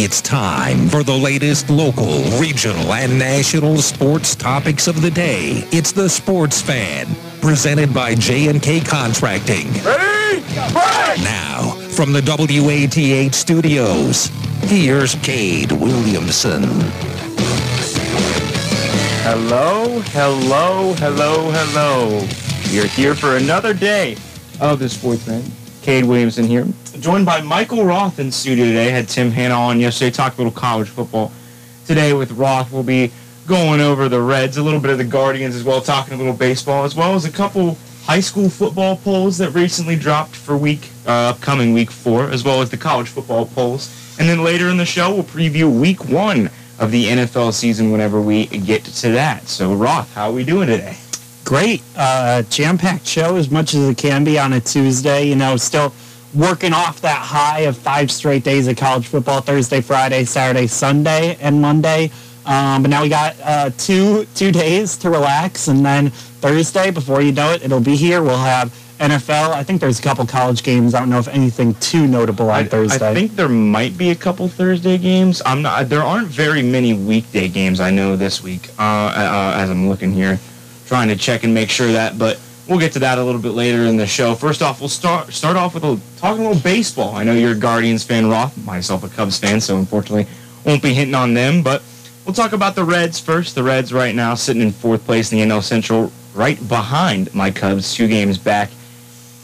It's time for the latest local, regional, and national sports topics of the day. It's the Sports Fan, presented by J&K Contracting. Ready? Break! Now, from the WATH studios, here's Cade Williamson. Hello, hello, hello, hello. You're here for another day of the Sports Fan. Cade Williamson here, joined by Michael Roth in studio today. Had Tim Hanna on yesterday, talked a little college football. Today with Roth, we'll be going over the Reds, a little bit of the Guardians as well, talking a little baseball, as well as a couple high school football polls that recently dropped for week uh, upcoming week four, as well as the college football polls. And then later in the show, we'll preview week one of the NFL season whenever we get to that. So, Roth, how are we doing today? Great. Uh, jam-packed show as much as it can be on a Tuesday. You know, still working off that high of five straight days of college football, Thursday, Friday, Saturday, Sunday, and Monday. Um, but now we got uh, two two days to relax, and then Thursday, before you know it, it'll be here. We'll have NFL. I think there's a couple college games. I don't know if anything too notable on I, Thursday. I think there might be a couple Thursday games. I'm not. There aren't very many weekday games I know this week. Uh, uh, as I'm looking here, trying to check and make sure that, but we'll get to that a little bit later in the show. First off, we'll start start off with a, talking a little baseball. I know you're a Guardians fan, Roth. Myself, a Cubs fan, so unfortunately, won't be hitting on them. But we'll talk about the Reds first. The Reds right now sitting in fourth place in the NL Central, right behind my Cubs, two games back.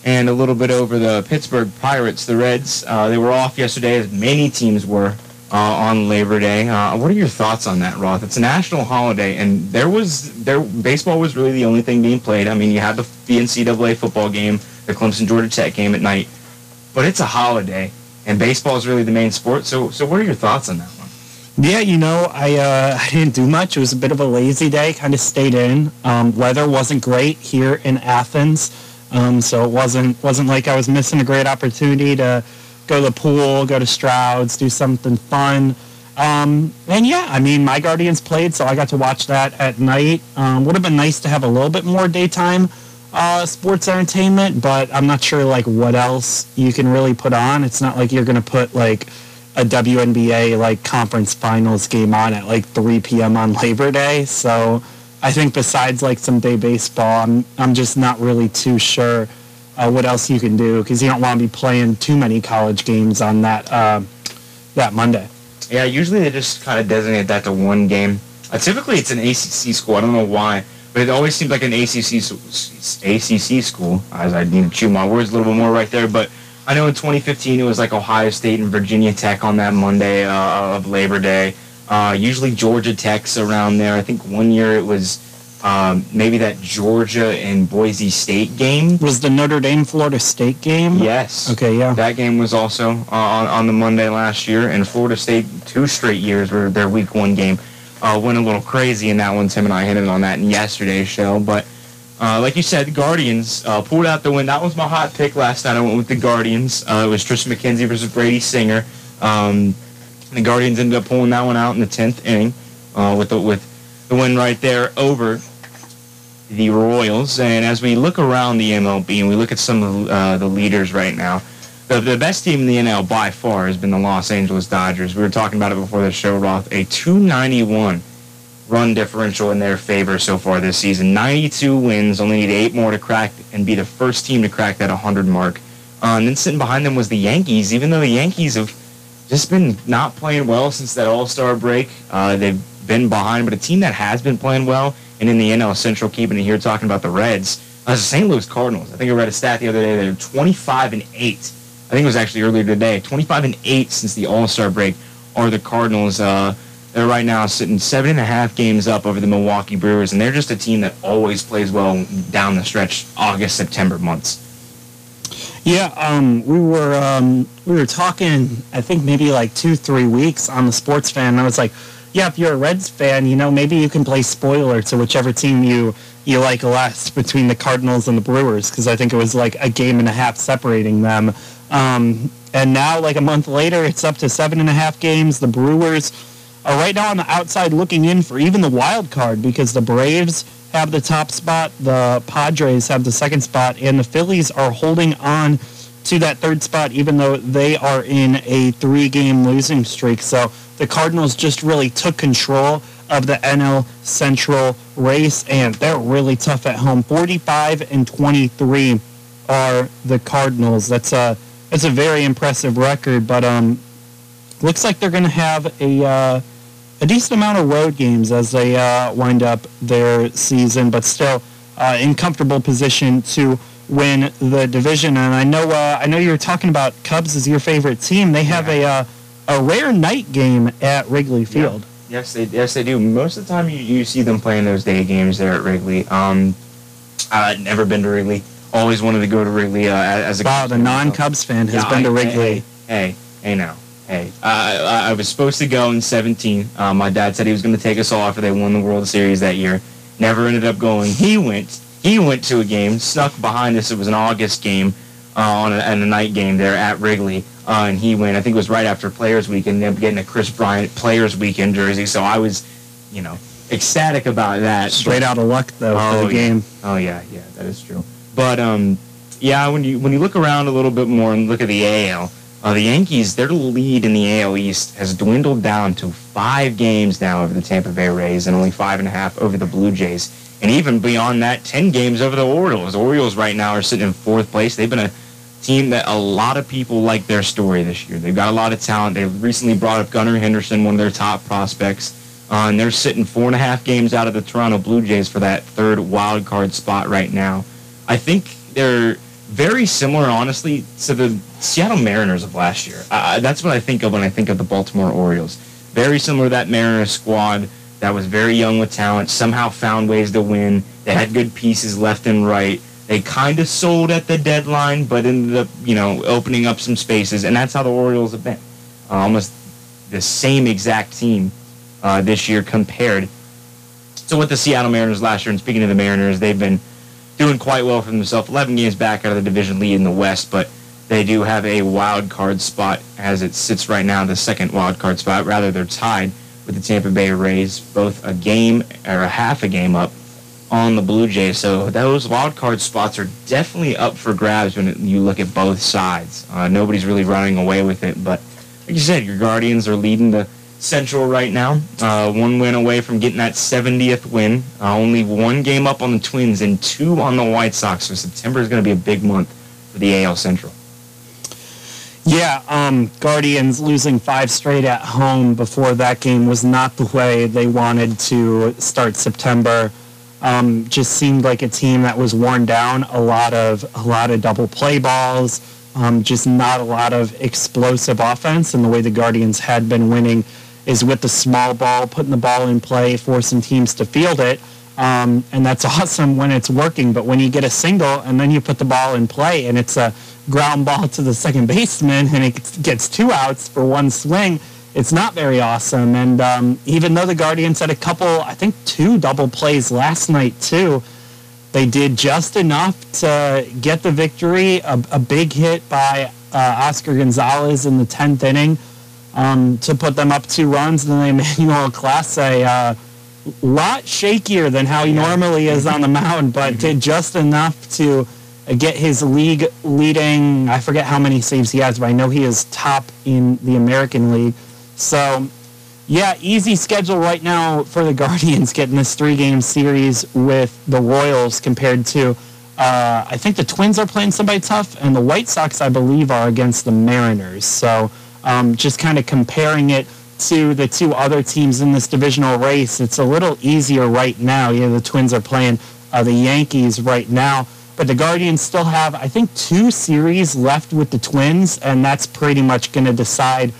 And a little bit over the Pittsburgh Pirates, the Reds. Uh, they were off yesterday, as many teams were uh, on Labor Day. Uh, what are your thoughts on that, Roth? It's a national holiday, and there was there baseball was really the only thing being played. I mean, you had the, the NCAA football game, the Clemson Georgia Tech game at night, but it's a holiday, and baseball is really the main sport. So, so what are your thoughts on that one? Yeah, you know, I uh, I didn't do much. It was a bit of a lazy day. Kind of stayed in. Um, weather wasn't great here in Athens, um, so it wasn't wasn't like I was missing a great opportunity to go to the pool, go to Stroud's, do something fun. Um, and yeah, I mean, my Guardians played, so I got to watch that at night. Um, would have been nice to have a little bit more daytime uh, sports entertainment, but I'm not sure like what else you can really put on. It's not like you're gonna put like a WNBA like conference finals game on at like 3 p.m. on Labor Day. So I think besides like some day baseball, I'm I'm just not really too sure uh, what else you can do because you don't want to be playing too many college games on that uh, that Monday. Yeah, usually they just kind of designate that to one game. Uh, typically, it's an ACC school. I don't know why, but it always seems like an ACC ACC school. As I need to chew my words a little bit more right there, but I know in 2015 it was like Ohio State and Virginia Tech on that Monday uh, of Labor Day. Uh, usually Georgia Tech's around there. I think one year it was um, maybe that Georgia and Boise State game. Was the Notre Dame Florida State game? Yes. Okay, yeah. That game was also uh, on, on the Monday last year, and Florida State two straight years were their week one game. Uh, went a little crazy in that one. Tim and I hit it on that in yesterday's show, but uh, like you said, the Guardians uh, pulled out the win. That was my hot pick last night. I went with the Guardians. Uh, it was Triston McKenzie versus Brady Singer. Um, the Guardians ended up pulling that one out in the tenth inning uh, with the with the win right there over the Royals. And as we look around the MLB and we look at some of uh, the leaders right now, the, the best team in the NL by far has been the Los Angeles Dodgers. We were talking about it before the show, Roth. A 291 run differential in their favor so far this season. 92 wins, only need eight more to crack and be the first team to crack that 100 mark. Uh, and then sitting behind them was the Yankees, even though the Yankees have just been not playing well since that All-Star break. Uh, they've been behind, but a team that has been playing well, and in the NL Central, keeping it here, talking about the Reds, uh, the St. Louis Cardinals. I think I read a stat the other day. They're 25 and 8. I think it was actually earlier today. 25 and 8 since the All-Star break are the Cardinals. Uh, they're right now sitting seven and a half games up over the Milwaukee Brewers, and they're just a team that always plays well down the stretch, August, September months. Yeah, um, we were um, we were talking. I think maybe like two, three weeks on the Sports Fan. And I was like, yeah, if you're a Reds fan, you know, maybe you can play spoiler to whichever team you you like less between the Cardinals and the Brewers, because I think it was like a game and a half separating them. Um, and now, like a month later, it's up to seven and a half games. The Brewers are right now on the outside looking in for even the wild card because the Braves have the top spot, the Padres have the second spot, and the Phillies are holding on to that third spot, even though they are in a three-game losing streak. So the Cardinals just really took control of the NL Central race, and they're really tough at home. 45 and 23 are the Cardinals. That's a that's a very impressive record, but um, looks like they're going to have a uh, a decent amount of road games as they uh, wind up their season, but still uh, in comfortable position to win the division. And I know uh, I know you were talking about Cubs as your favorite team. They have yeah. a uh, a rare night game at Wrigley Field. Yeah. Yes, they yes they do. Most of the time, you, you see them playing those day games there at Wrigley. Um, I've never been to Wrigley. Always wanted to go to Wrigley uh, as a wow. The non-Cubs fan has yeah, been I, to Wrigley. Hey, hey, hey now. Hey, I, I was supposed to go in 17. Uh, my dad said he was going to take us all after they won the World Series that year. Never ended up going. He went. He went to a game, snuck behind us. It was an August game uh, on a, a night game there at Wrigley uh, and he went. I think it was right after Players Weekend. Them getting a Kris Bryant Players Weekend jersey, so I was, you know, ecstatic about that. Straight but, out of luck though oh, for the game. Oh yeah, yeah, that is true. But um, yeah, when you when you look around a little bit more and look at the AL, uh, the Yankees, their lead in the AL East has dwindled down to five games now over the Tampa Bay Rays and only five and a half over the Blue Jays. And even beyond that, 10 games over the Orioles. The Orioles right now are sitting in fourth place. They've been a team that a lot of people like their story this year. They've got a lot of talent. They recently brought up Gunnar Henderson, one of their top prospects, uh, and they're sitting four and a half games out of the Toronto Blue Jays for that third wild card spot right now. I think they're very similar, honestly, to the Seattle Mariners of last year. Uh, that's what I think of when I think of the Baltimore Orioles. Very similar to that Mariners squad that was very young with talent, somehow found ways to win. They had good pieces left and right they kind of sold at the deadline, but ended up, you know, opening up some spaces, and that's how the Orioles have been. Uh, almost the same exact team uh, this year compared to what the Seattle Mariners last year. And speaking of the Mariners, they've been doing quite well for themselves. 11 games back out of the division lead in the West, but they do have a wild card spot as it sits right now, the second wild card spot. Rather, they're tied with the Tampa Bay Rays, both a game or a half a game up on the Blue Jays. So those wild card spots are definitely up for grabs when you look at both sides. Uh, nobody's really running away with it, but like you said, your Guardians are leading the Central right now. Uh, one win away from getting that 70th win. Uh, only one game up on the Twins and two on the White Sox. So September is going to be a big month for the AL Central. Yeah, um, Guardians losing five straight at home before that game was not the way they wanted to start September um, just seemed like a team that was worn down. A lot of a lot of double play balls, um, just not a lot of explosive offense. And the way the Guardians had been winning is with the small ball, putting the ball in play, forcing teams to field it. Um, and that's awesome when it's working. But when you get a single and then you put the ball in play and it's a ground ball to the second baseman and it gets two outs for one swing it's not very awesome. And um, even though the Guardians had a couple, I think two double plays last night too, they did just enough to get the victory. A, a big hit by uh, Oscar Gonzalez in the tenth inning um, to put them up two runs. And then Emmanuel Clase, uh, lot shakier than how he normally is on the mound, but did just enough to get his league leading. I forget how many saves he has, but I know he is top in the American League. So, yeah, easy schedule right now for the Guardians getting this three game series with the Royals compared to, uh, I think the Twins are playing somebody tough, and the White Sox, I believe, are against the Mariners. So, um, just kind of comparing it to the two other teams in this divisional race, it's a little easier right now. Yeah, the Twins are playing uh, the Yankees right now. But the Guardians still have, I think, two series left with the Twins, and that's pretty much going to decide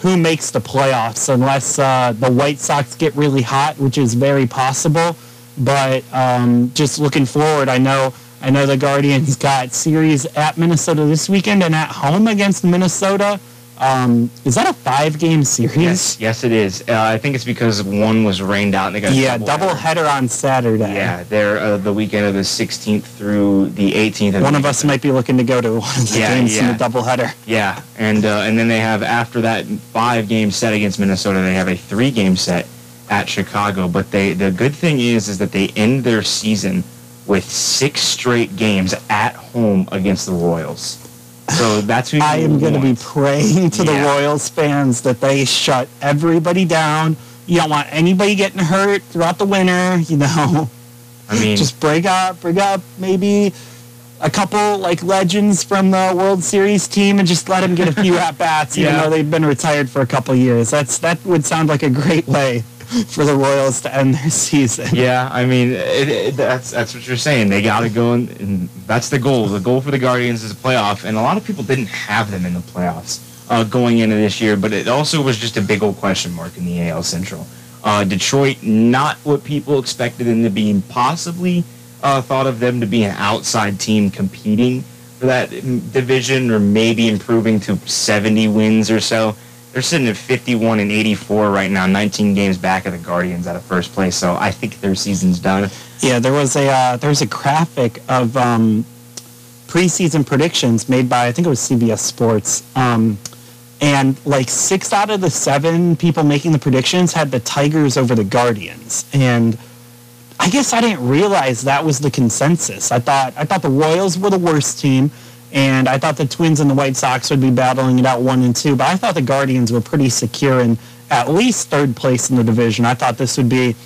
who makes the playoffs unless uh, the White Sox get really hot, which is very possible. But um, just looking forward, I know I know the Guardians got series at Minnesota this weekend and at home against Minnesota. Um, is that a five game series? Yes, yes, it is. Uh, I think it's because one was rained out and they got yeah double, double header. on Saturday. Yeah, they're uh, the weekend of the 16th through the 18th. one of us might be looking to go to one of the yeah, games yeah. in the double header. Yeah, and uh, and then they have after that five game set against Minnesota, they have a three game set at Chicago. But they the good thing is is that they end their season with six straight games at home against the Royals. So that's I am going to be praying to the Royals fans that they shut everybody down. You don't want anybody getting hurt throughout the winter. You know, I mean, just break up, break up maybe a couple like legends from the World Series team and just let them get a few at bats, even Yeah. though they've been retired for a couple years. That's that would sound like a great way for the Royals to end their season. Yeah, I mean, it, it, that's that's what you're saying. They got to go, in, and that's the goal. The goal for the Guardians is a playoff, and a lot of people didn't have them in the playoffs uh, going into this year. But it also was just a big old question mark in the AL Central. Uh, Detroit, not what people expected them to be. Possibly uh, thought of them to be an outside team competing for that mm, division, or maybe improving to 70 wins or so. They're sitting at 51 and 84 right now, 19 games back of the Guardians out of first place. So I think their season's done. Yeah, there was a uh, there was a graphic of um, preseason predictions made by I think it was CBS Sports, um, and like six out of the seven people making the predictions had the Tigers over the Guardians, and I guess I didn't realize that was the consensus. I thought I thought the Royals were the worst team, and I thought the Twins and the White Sox would be battling it out one and two, but I thought the Guardians were pretty secure in at least third place in the division. I thought this would be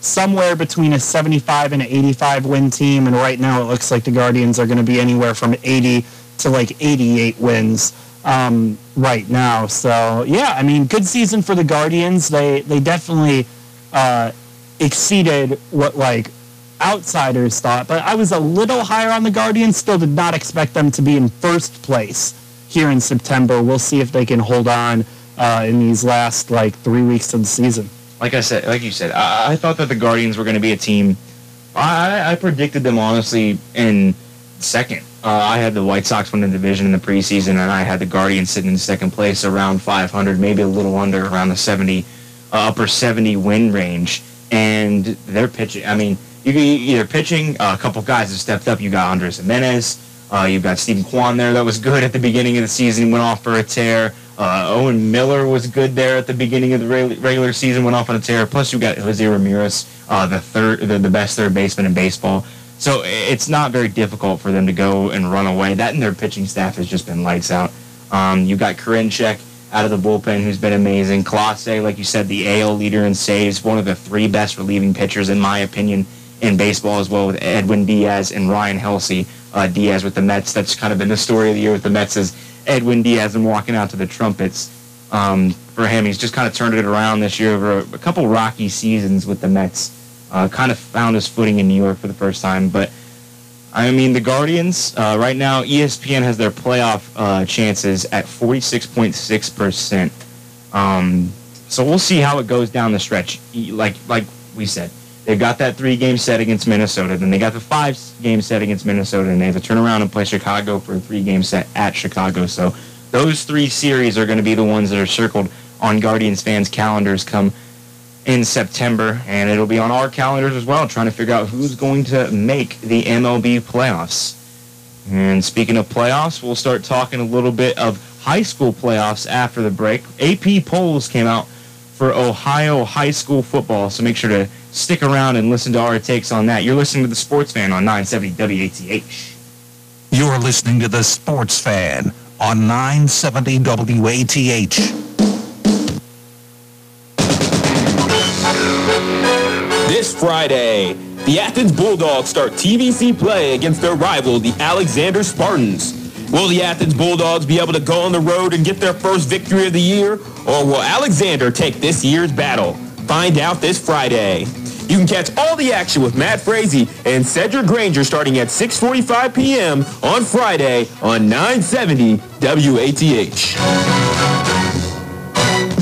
somewhere between a 75 and an 85 win team, and right now it looks like the Guardians are going to be anywhere from 80 to like 88 wins um, right now. So yeah, I mean, good season for the Guardians. They they definitely uh, exceeded what like outsiders thought, but I was a little higher on the Guardians. Still did not expect them to be in first place here in September. We'll see if they can hold on uh, in these last like three weeks of the season. Like I said, like you said, I, I thought that the Guardians were going to be a team. I, I predicted them honestly in second. Uh, I had the White Sox win the division in the preseason, and I had the Guardians sitting in second place, around 500, maybe a little under, around the 70, uh, upper 70 win range. And they're pitching. I mean, you can either pitching. Uh, a couple guys have stepped up. You got Andres Gimenez. Uh, you've got Steven Kwan there that was good at the beginning of the season, went off for a tear. Uh, Owen Miller was good there at the beginning of the regular season, went off on a tear. Plus, you've got Jose Ramirez, uh, the third, the, the best third baseman in baseball. So it's not very difficult for them to go and run away. That and their pitching staff has just been lights out. Um, you got Karinchak out of the bullpen, who's been amazing. Clase, like you said, the AL leader in saves, one of the three best relieving pitchers, in my opinion, in baseball as well, with Edwin Diaz and Ryan Helsley. Uh, Diaz with the Mets. That's kind of been the story of the year with the Mets is Edwin Diaz and walking out to the trumpets. Um, for him, he's just kind of turned it around this year over a, a couple rocky seasons with the Mets. Uh, kind of found his footing in New York for the first time, but I mean, the Guardians, uh, right now, ESPN has their playoff uh, chances at 46.6%. Um, so we'll see how it goes down the stretch. Like like we said, they've got that three game set against Minnesota, then they got the five game set against Minnesota, and they have to turn around and play Chicago for a three game set at Chicago. So those three series are going to be the ones that are circled on Guardians fans' calendars come in September, and it'll be on our calendars as well, trying to figure out who's going to make the MLB playoffs. And speaking of playoffs, we'll start talking a little bit of high school playoffs after the break. AP polls came out for Ohio high school football, so make sure to stick around and listen to our takes on that. You're listening to the Sports Fan on 970 WATH. You're listening to The Sports Fan on 970 WATH. This Friday, the Athens Bulldogs start TVC play against their rival, the Alexander Spartans. Will the Athens Bulldogs be able to go on the road and get their first victory of the year, or will Alexander take this year's battle? Find out this Friday. You can catch all the action with Matt Frazee and Cedric Granger starting at 6.45 p.m. on Friday on 970 WATH.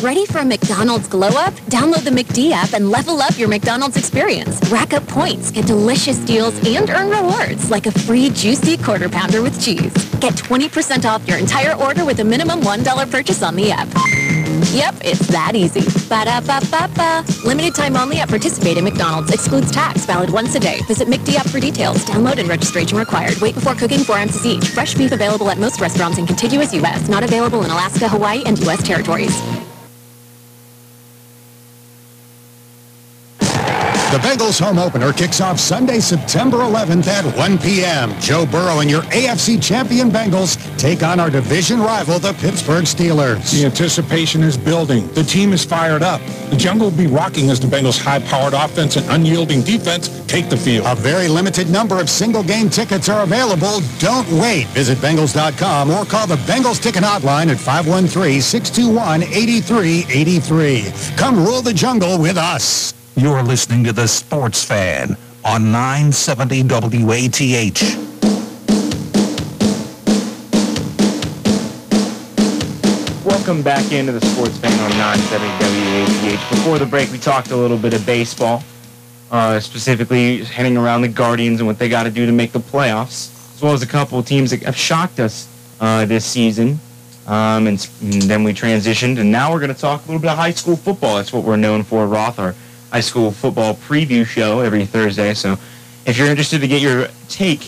Ready for a McDonald's glow up? Download the McD app and level up your McDonald's experience. Rack up points, get delicious deals, and earn rewards like a free juicy quarter pounder with cheese. Get 20% off your entire order with a minimum $1 purchase on the app. Yep, it's that easy. Ba-da-ba-ba-ba. Limited time only at participating McDonald's. Excludes tax. Valid once a day. Visit McD for details. Download and registration required. Wait before cooking 4 ounces each. Fresh beef available at most restaurants in contiguous U.S. Not available in Alaska, Hawaii, and U.S. territories. The Bengals home opener kicks off Sunday, September 11th at 1 p.m. Joe Burrow and your AFC champion Bengals take on our division rival, the Pittsburgh Steelers. The anticipation is building. The team is fired up. The jungle will be rocking as the Bengals' high-powered offense and unyielding defense take the field. A very limited number of single-game tickets are available. Don't wait. Visit Bengals.com or call the Bengals ticket hotline at 513-621-8383. Come rule the jungle with us. You're listening to The Sports Fan on 970 WATH. Welcome back into the Sports Fan on 970 WATH. Before the break, we talked a little bit of baseball, uh, specifically heading around the Guardians and what they got to do to make the playoffs, as well as a couple of teams that have shocked us uh, this season. Um, and, and then we transitioned, and now we're going to talk a little bit of high school football. That's what we're known for, Roth, our high school football preview show every Thursday. So if you're interested to get your take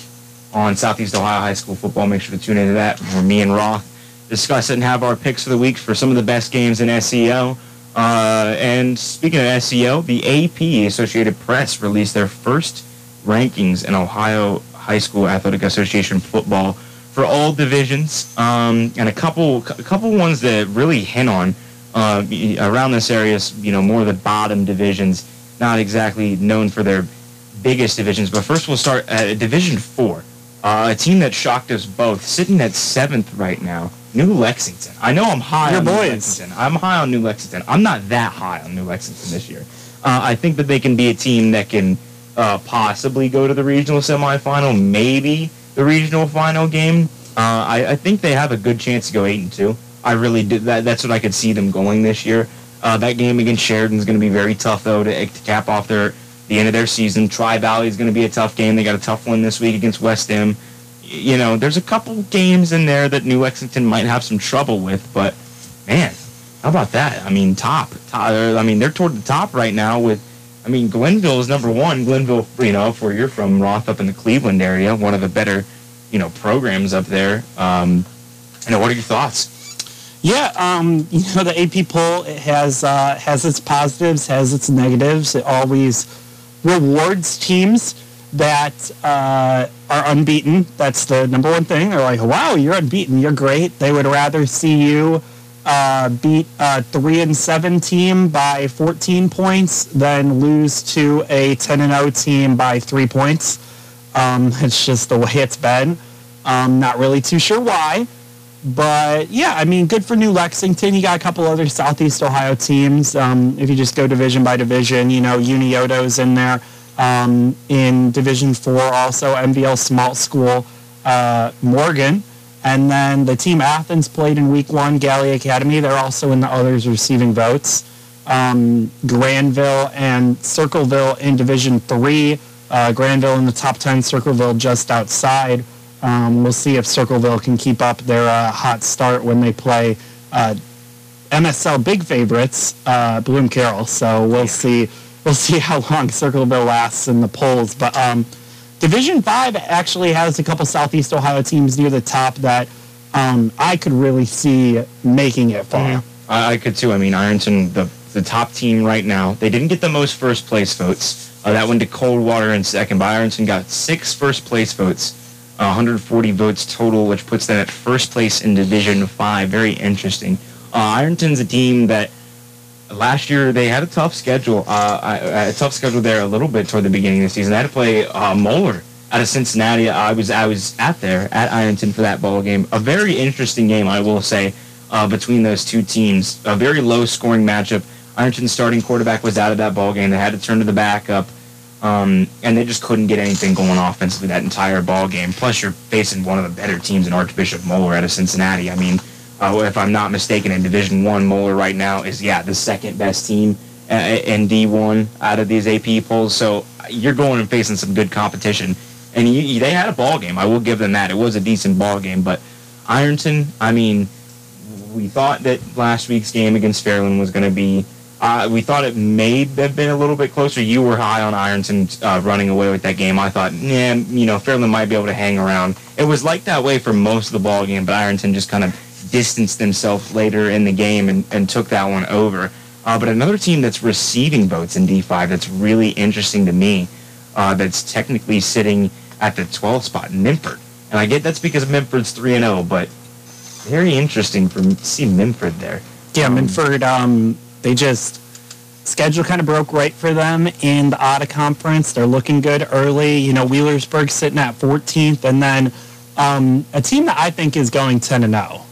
on Southeast Ohio high school football, make sure to tune into that where me and Roth discuss it and have our picks for the week for some of the best games in SEO. Uh, and speaking of SEO, the AP Associated Press released their first rankings in Ohio High School Athletic Association football for all divisions, um, and a couple a couple ones that really hint on uh, around this area, you know, more of the bottom divisions, not exactly known for their biggest divisions. But first, we'll start at Division Four, uh, a team that shocked us both, sitting at seventh right now. New Lexington. I know I'm high Your on boys. New Lexington. I'm high on New Lexington. I'm not that high on New Lexington this year. Uh, I think that they can be a team that can uh, possibly go to the regional semifinal, maybe the regional final game. Uh, I, I think they have a good chance to go eight and two. I really did that. That's what I could see them going this year. Uh, that game against Sheridan is going to be very tough though to, to cap off their the end of their season. Tri Valley is going to be a tough game. They got a tough one this week against West End. You know, there's a couple games in there that New Lexington might have some trouble with, but man, how about that? I mean, top, top. I mean, they're toward the top right now with. I mean, Glenville is number one. Glenville, you know, where you're from, Roth, up in the Cleveland area, one of the better, you know, programs up there. Um, you know, what are your thoughts? Yeah, um, you know the AP poll it has uh, has its positives, has its negatives. It always rewards teams that uh, are unbeaten. That's the number one thing. They're like, "Wow, you're unbeaten. You're great." They would rather see you uh, beat a three and seven team by 14 points than lose to a 10 and 0 team by three points. Um, it's just the way it's been. Um, not really too sure why. But yeah, I mean, good for New Lexington. You got a couple other Southeast Ohio teams. Um, if you just go division by division, you know, Unioto's in there. Um, in Division Four, also MVL Small School, uh, Morgan, and then the team Athens played in Week One, Gallia Academy. They're also in the others receiving votes. Um, Granville and Circleville in Division Three. Uh, Granville in the top ten, Circleville just outside. Um, we'll see if Circleville can keep up their uh, hot start when they play uh, MSL big favorites, uh, Bloom Carroll. So we'll see. We'll see how long Circleville lasts in the polls. But um, Division Five actually has a couple Southeast Ohio teams near the top that um, I could really see making it far. I, I could too. I mean, Ironton, the the top team right now, they didn't get the most first place votes. Uh, that went to Coldwater in second, but Ironton got six first place votes, 140 votes total, which puts them at first place in Division Five. Very interesting. Uh, Ironton's a team that last year they had a tough schedule. Uh, a tough schedule there a little bit toward the beginning of the season. They had to play uh, Moeller out of Cincinnati. I was I was at there at Ironton for that ball game. A very interesting game, I will say, uh, between those two teams. A very low scoring matchup. Ironton's starting quarterback was out of that ball game. They had to turn to the backup. Um, and they just couldn't get anything going offensively that entire ball game. Plus, you're facing one of the better teams in Archbishop Moeller out of Cincinnati. I mean, uh, if I'm not mistaken, in Division One, Moeller right now is yeah the second best team uh, in D1 out of these AP polls. So you're going and facing some good competition, and you, they had a ball game. I will give them that. It was a decent ball game, but Ironton, I mean, we thought that last week's game against Fairland was going to be. Uh, we thought it may have been a little bit closer. You were high on Ironton uh, running away with that game. I thought, yeah, you know, Fairland might be able to hang around. It was like that way for most of the ball game, but Ironton just kind of distanced themselves later in the game and, and took that one over. Uh, but another team that's receiving votes in D5 that's really interesting to me, uh, that's technically sitting at the 12th spot, Minford. And I get that's because Minford's 3 and 0, but very interesting for me to see Minford there. Yeah, Um, Minford, um, they just schedule kind of broke right for them in the ATA conference. They're looking good early. You know, Wheelersburg sitting at 14th, and then um, a team that I think is going 10 and 0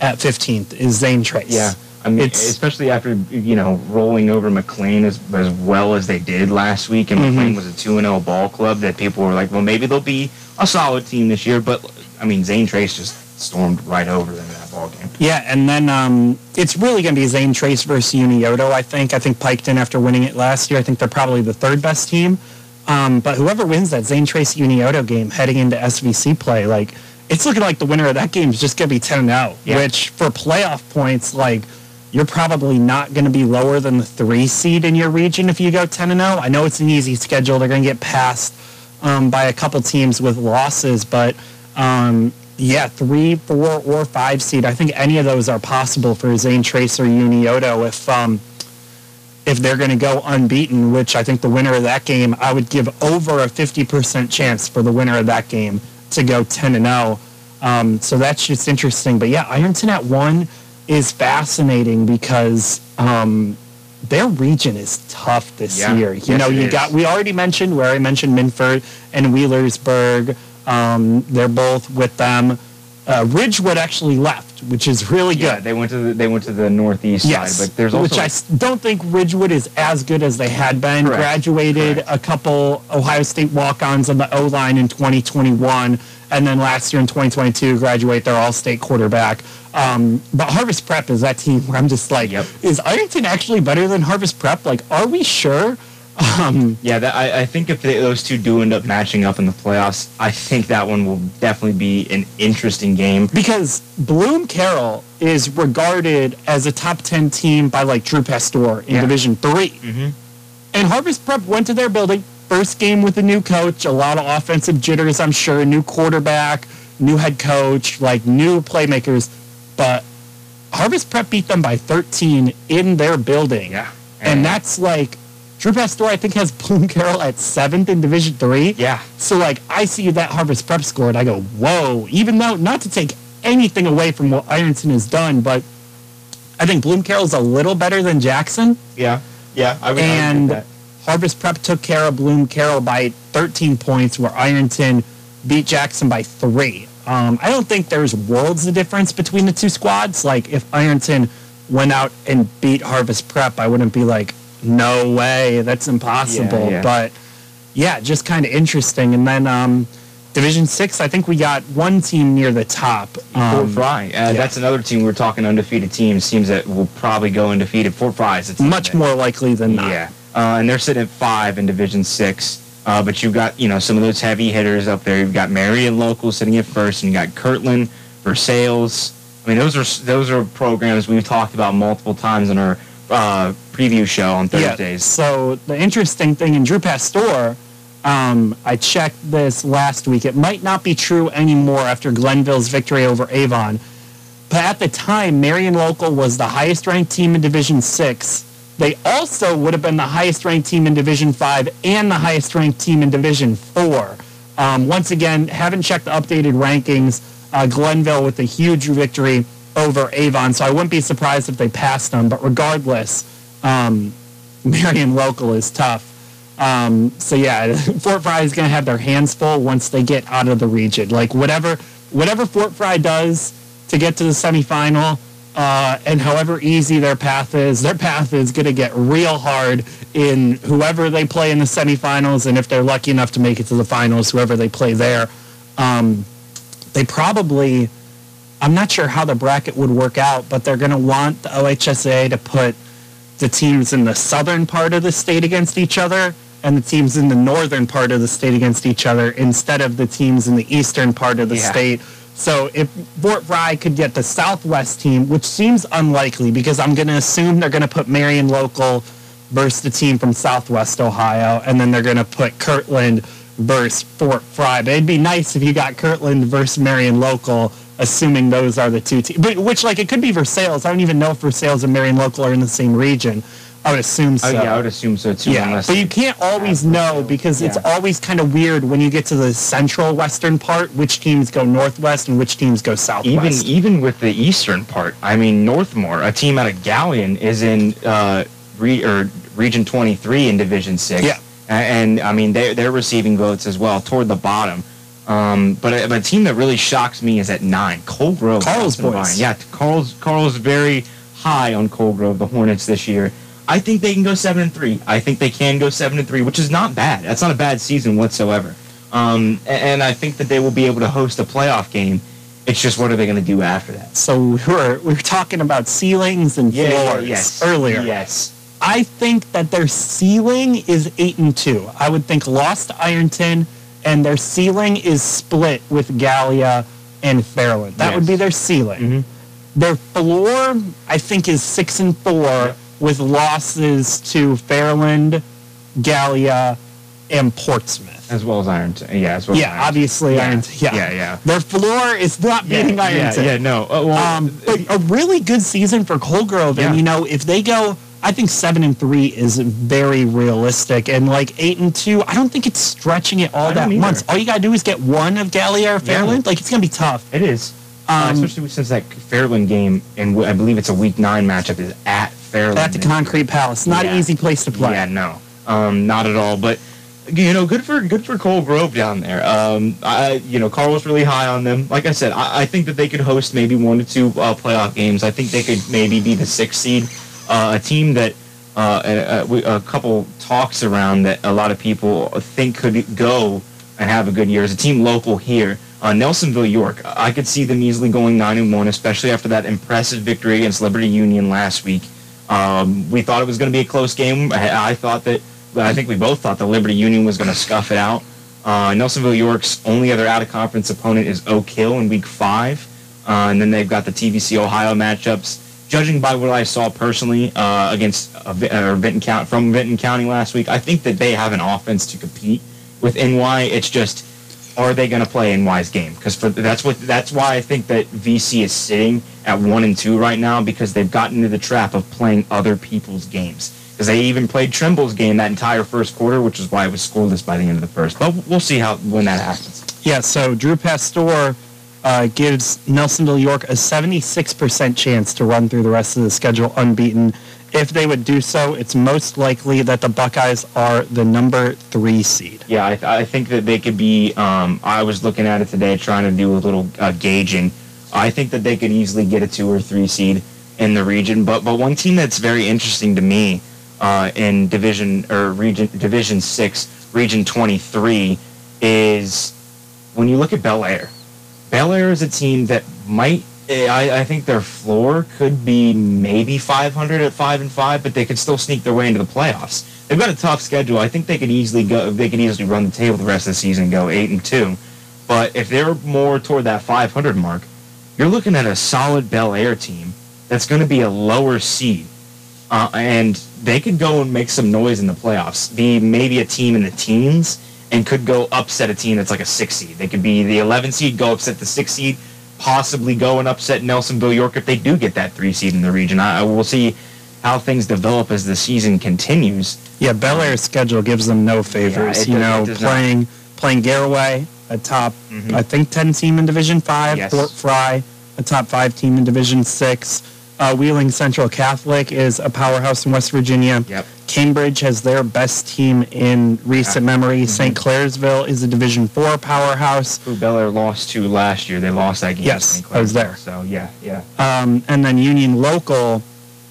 at 15th is Zane Trace. Yeah. I mean, It's- especially after you know rolling over McLean as, as well as they did last week, and Mm-hmm. McLean was a two and zero ball club. That people were like, well, maybe they'll be a solid team this year. But I mean, Zane Trace just stormed right over them ball game. Yeah, and then um, it's really going to be Zane Trace versus Unioto, I think. I think Piketon, after winning it last year, I think they're probably the third best team. Um, but whoever wins that Zane Trace Unioto game heading into SVC play, like, it's looking like the winner of that game is just going to be 10 0, Yeah. which for playoff points, like, you're probably not going to be lower than the three seed in your region if you go 10 0. I know it's an easy schedule. They're going to get passed um, by a couple teams with losses, but um, yeah, three, four, or five seed. I think any of those are possible for Zane Trace or Unioto if um, if they're going to go unbeaten. Which I think the winner of that game, I would give over a fifty percent chance for the winner of that game to go ten and zero. Um, so that's just interesting. But yeah, Ironton at one is fascinating because um, their region is tough this Yeah. year. You Yes, know, you is. got we already mentioned where I mentioned Minford and Wheelersburg. Um, they're both with them. Uh, Ridgewood actually left, which is really Yeah, good. they went to the, they went to the northeast Yes, side, but there's also which I don't think Ridgewood is as good as they had been. Correct, Graduated correct. a couple Ohio State walk-ons on the O line in 2021, and then last year in 2022 graduate their All-State quarterback. Um, but Harvest Prep is that team where I'm just like, Yep. is Ironton actually better than Harvest Prep? Like, are we sure? Um, yeah. That, I, I think if they, those two do end up matching up in the playoffs, I think that one will definitely be an interesting game. because Bloom Carroll is regarded as a top 10 team by like Drew Pasteur in Yeah. Division 3. Mhm. And Harvest Prep went to their building, first game with a new coach, a lot of offensive jitters, I'm sure, a new quarterback, new head coach, like new playmakers. But Harvest Prep beat them by 13 in their building. Yeah, And that's like, Drew Pasteur, I think, has Bloom Carroll at seventh in Division 3. yeah, So like I see that Harvest Prep score and I go, whoa, even though not to take anything away from what Ironton has done, but I think Bloom Carroll's a little better than Jackson. yeah, yeah. I would, I would and Harvest Prep took care of Bloom Carroll by 13 points, where Ironton beat Jackson by three. Um, I don't think there's worlds of difference between the two squads. Like if Ironton went out and beat Harvest Prep, I wouldn't be like, no way, that's impossible. Yeah, yeah. But yeah, just kind of interesting. And then um, Division Six, I think we got one team near the top. Fort Um, Frye. Uh, yeah. That's another team we're talking undefeated teams. Teams that will probably go undefeated. Fort Frye is much that- more likely than not. Yeah, uh, and they're sitting at five in Division Six. Uh, but you've got you know some of those heavy hitters up there. You've got Marion Local sitting at first, and you got Kirtland, Versailles. I mean, those are those are programs we've talked about multiple times in our uh, preview show on Yeah. Thursdays. So the interesting thing in Drew Pasteur, um, I checked this last week. It might not be true anymore after Glenville's victory over Avon, but at the time, Marion Local was the highest ranked team in Division Six. They also would have been the highest ranked team in Division Five and the highest ranked team in Division Four. Um, once again, haven't checked the updated rankings. Uh, Glenville with a huge victory over Avon, so I wouldn't be surprised if they passed them. But regardless, um, Marion local is tough. Um, so yeah, Fort Frye is going to have their hands full once they get out of the region. Like whatever, whatever Fort Frye does to get to the semifinal, uh, and however easy their path is, their path is going to get real hard in whoever they play in the semifinals, and if they're lucky enough to make it to the finals, whoever they play there. Um, they probably, I'm not sure how the bracket would work out, but they're going to want the OHSA to put the teams in the southern part of the state against each other and the teams in the northern part of the state against each other instead of the teams in the eastern part of the Yeah. state. So if Fort Frye could get the southwest team, which seems unlikely because I'm going to assume they're going to put Marion local versus the team from southwest Ohio, and then they're going to put Kirtland versus Fort Frye. But it'd be nice if you got Kirtland versus Marion local assuming those are the two teams. But which like it could be Versailles. I don't even know if Versailles and Marion Local are in the same region. I would assume so. Oh, yeah, I would assume so too. Yeah, but you can't always know because it's always kind of weird when you get to the central western part, which teams go northwest and which teams go southwest. even even with the eastern part, I mean Northmor, a team out of Galion, is in uh, re, or Region 23 in Division Six. Yeah. A- and, I mean they they're receiving votes as well toward the bottom. Um, but, a, but a team that really shocks me is at nine, Coal Grove. Carl's boys. Yeah, Carl's Carl's very high on Coal Grove, the Hornets this year. I think they can go seven and three. I think they can go seven and three, which is not bad. That's not a bad season whatsoever. Um, a- and I think that they will be able to host a playoff game. It's just what are they going to do after that? so we were we were talking about ceilings and floors yes, earlier. Yes, I think that their ceiling is eight and two. I would think lost Ironton, and their ceiling is split with Gallia and Fairland. That would be their ceiling. Mhm. Their floor, I think, is six and four with losses to Fairland, Gallia, and Portsmouth. as well as Ironton. Yeah, as well. as Yeah, Ironton. obviously, Yeah. Ironton. Yeah. Yeah, yeah. Their floor is not beating yeah, Ironton. Yeah, yeah, no. Uh, well, Um, but a really good season for Coal Grove, and you know if they go, I think seven and three is very realistic, and like eight and two, I don't think it's stretching it all that either. much. All you gotta do is get one of Gallia or Fairland. Like it's gonna be tough. it is. Uh, Um, especially since that Fairland game, and I believe it's a week nine matchup, is at Fairland. At the Concrete Palace, not Yeah. an easy place to play. Yeah, no, um, not at all. But you know, good for good for Coal Grove down there. Um, I, you know, Carl was really high on them. Like I said, I, I think that they could host maybe one or two uh, playoff games. I think they could maybe be the sixth seed. Uh, a team that uh, a, a, a couple talks around that a lot of people think could go and have a good year is a team local here. Uh, Nelsonville York. I could see them easily going nine and one, especially after that impressive victory against Liberty Union last week. Um, we thought it was going to be a close game. I, I thought that, I think we both thought the Liberty Union was going to scuff it out. Uh, Nelsonville York's only other out of conference opponent is Oak Hill in week five. Uh, and then they've got the TVC Ohio matchups. Judging by what I saw personally uh, against uh, Vinton County, from Vinton County last week, I think that they have an offense to compete with NY. It's just, are they going to play NY's game? Because that's what that's why I think that VC is sitting at one and two right now because they've gotten into the trap of playing other people's games. Because they even played Trimble's game that entire first quarter, which is why it was scoreless by the end of the first. But we'll see how when that happens. Yeah, so Drew Pasteur uh, gives Nelsonville York a 76% chance to run through the rest of the schedule unbeaten. If they would do so, it's most likely that the Buckeyes are the number three seed. Yeah, I, I think that they could be. Um, I was looking at it today, trying to do a little uh, gauging. I think that they could easily get a two or three seed in the region. But but one team that's very interesting to me uh, in division or region Division Six, Region Twenty Three, is when you look at Bellaire. Bellaire is a team that might. eh, I, I think their floor could be maybe 500 at five and five, but they could still sneak their way into the playoffs. They've got a tough schedule. I think they could easily go. They could easily run the table the rest of the season, go eight and two. But if they're more toward that 500 mark, you're looking at a solid Bellaire team that's going to be a lower seed, uh, and they could go and make some noise in the playoffs. Be maybe a team in the teens, and could go upset a team that's like a six seed. They could be the 11 seed, go upset the six seed, possibly go and upset Nelsonville York if they do get that three seed in the region. I, I will see how things develop as the season continues. Yeah, Bellaire's schedule gives them no favors. it you does- know, does not. playing playing Garaway, a top Mhm. I think ten team in Division Five. Yes. Fort Frye, a top five team in Division Six. Uh, Wheeling Central Catholic is a powerhouse in West Virginia. Yep. Cambridge has their best team in recent memory. Mm-hmm. St. Clairsville is a Division Four powerhouse. Who Bellaire lost to last year? They lost that game. Yes. I was there. So yeah, yeah. Um, and then Union Local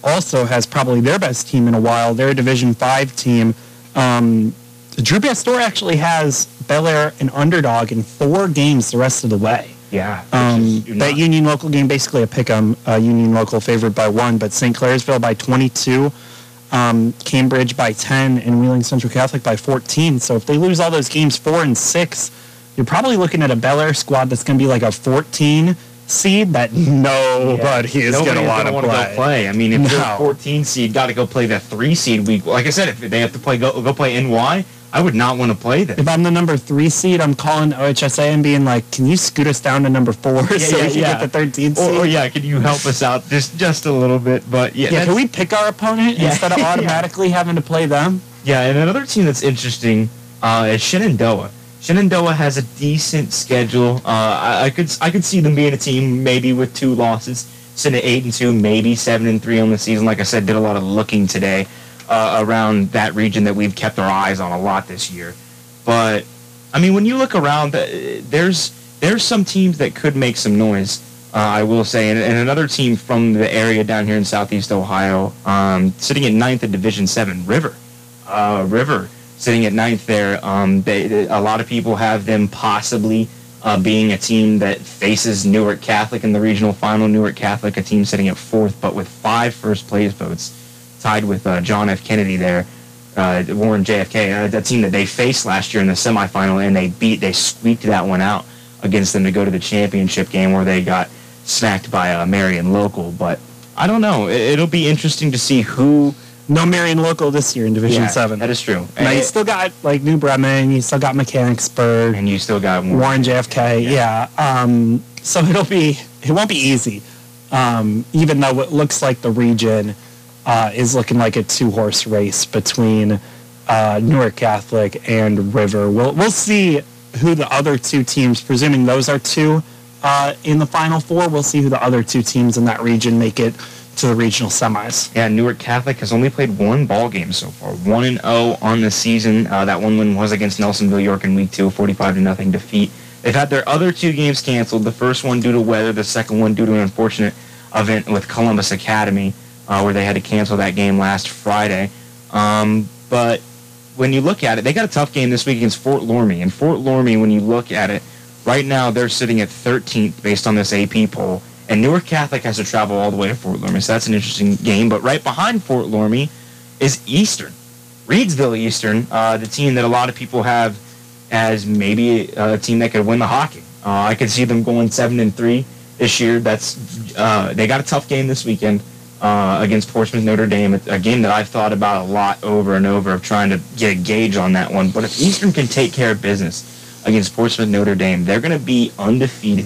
also has probably their best team in a while. They're a Division Five team. Um, Drew Pasteur actually has Bellaire an underdog in four games the rest of the way. Yeah. Um, that Union Local game basically a pick 'em. Uh, Union Local favored by one, but St. Clairsville by 22, um, Cambridge by 10, and Wheeling Central Catholic by 14. So if they lose all those games four and six, you're probably looking at a Bellaire squad that's going to be like a 14 seed that nobody is going to want wanna play. play. I mean, if No. you're 14 seed, got to go play that three seed week. Like I said, if they have to play go, go play NY, I would not want to play them. If I'm the number three seed, I'm calling OHSA and being like, "Can you scoot us down to number four so yeah, we can yeah. get the 13th Or, seed?" or yeah, could you help us out just just a little bit? But yeah, yeah, can we pick our opponent Yeah. instead of Yeah. automatically having to play them? Yeah, and another team that's interesting uh, is Shenandoah. Shenandoah has a decent schedule. Uh, I, I could I could see them being a team maybe with two losses, sitting at eight and two, maybe seven and three on the season. Like I said, did a lot of looking today uh, around that region that we've kept our eyes on a lot this year. But I mean, when you look around, uh, there's there's some teams that could make some noise. Uh, I will say, and, and another team from the area down here in Southeast Ohio, um, sitting at ninth in Division Seven, River. Uh, River sitting at ninth there. Um, they, a lot of people have them possibly uh, being a team that faces Newark Catholic in the regional final. Newark Catholic, a team sitting at fourth, but with five first place votes, tied with uh, John F. Kennedy there. Uh, Warren JFK, uh, that team that they faced last year in the semifinal, and they beat, they squeaked that one out against them to go to the championship game where they got smacked by uh, Marion Local. But I don't know. It, it'll be interesting to see who. No Marion local this year in Division Yeah, Seven. That is true. now you Eh, still got like New Bremen, you still got Mechanicsburg, and you still got Warren. Warren JFK. Yeah. Um, so it'll be it won't be easy. Um, even though it looks like the region uh, is looking like a two horse race between uh, Newark Catholic and River. We'll we'll see who the other two teams, presuming those are two uh, in the final four. We'll see who the other two teams in that region make it to the regional semis. Yeah, Newark Catholic has only played one ball game so far, one and zero on the season. Uh, that one win was against Nelsonville York in week two, 45 to nothing defeat. They've had their other two games canceled. The first one due to weather, the second one due to an unfortunate event with Columbus Academy, uh, where they had to cancel that game last Friday. Um, but when you look at it, they got a tough game this week against Fort Loramie. And Fort Loramie, when you look at it, right now they're sitting at 13th based on this AP poll. And Newark Catholic has to travel all the way to Fort Loramie, so that's an interesting game. But right behind Fort Loramie is Eastern, Reedsville Eastern, uh, the team that a lot of people have as maybe a team that could win the Hocking. Uh, I could see them going seven and three this year. That's uh, they got a tough game this weekend uh, against Portsmouth Notre Dame, a game that I've thought about a lot over and over of trying to get a gauge on that one. But if Eastern can take care of business against Portsmouth Notre Dame, they're going to be undefeated.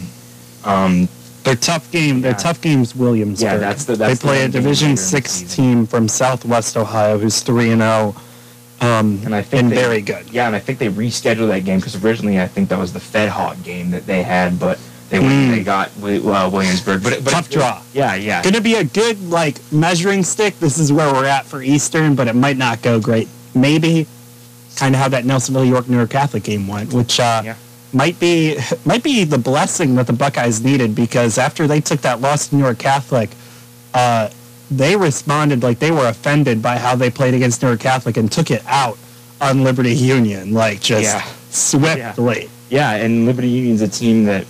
Um, Their tough game. Their Yeah. tough game's Williamsburg. Yeah, that's the- that's they play the a Division later in the Six team from Southwest Ohio who's three and zero, um, And I think and they- very good. Yeah, and I think they rescheduled that game because originally I think that was the Fed Hock game that they had, but they went Mm. they got uh, Williamsburg. But, but Tough draw. Yeah, yeah. Going to be a good like measuring stick. This is where we're at for Eastern, but it might not go great. Maybe kind of how that Nelsonville York Newark Catholic game went, which uh, Yeah. might be might be the blessing that the Buckeyes needed because after they took that loss to Newark Catholic, uh, they responded like they were offended by how they played against Newark Catholic and took it out on Liberty Union, like just Yeah. swiftly. Yeah, and Liberty Union's a team that